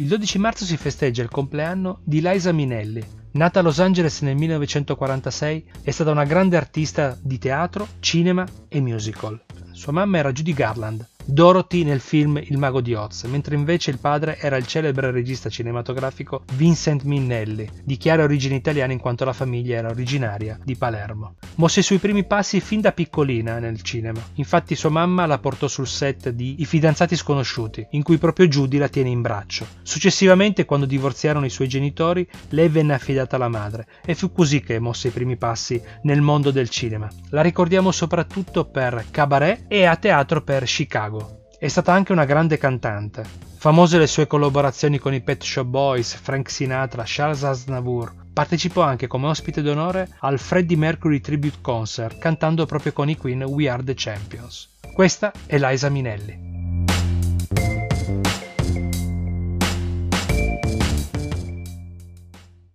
Il 12 marzo si festeggia il compleanno di Liza Minelli. Nata a Los Angeles nel 1946, è stata una grande artista di teatro, cinema e musical. Sua mamma era Judy Garland, Dorothy nel film Il mago di Oz, mentre invece il padre era il celebre regista cinematografico Vincent Minnelli, di chiare origini italiane in quanto la famiglia era originaria di Palermo. Mosse i suoi primi passi fin da piccolina nel cinema, infatti sua mamma la portò sul set di I fidanzati sconosciuti, in cui proprio Judy la tiene in braccio. Successivamente, quando divorziarono i suoi genitori, lei venne affidata alla madre e fu così che mosse i primi passi nel mondo del cinema. La ricordiamo soprattutto per Cabaret e a teatro per Chicago. È stata anche una grande cantante. Famose le sue collaborazioni con i Pet Shop Boys, Frank Sinatra, Charles Aznavour. Partecipò anche come ospite d'onore al Freddie Mercury Tribute Concert, cantando proprio con i Queen We Are the Champions. Questa è Liza Minelli.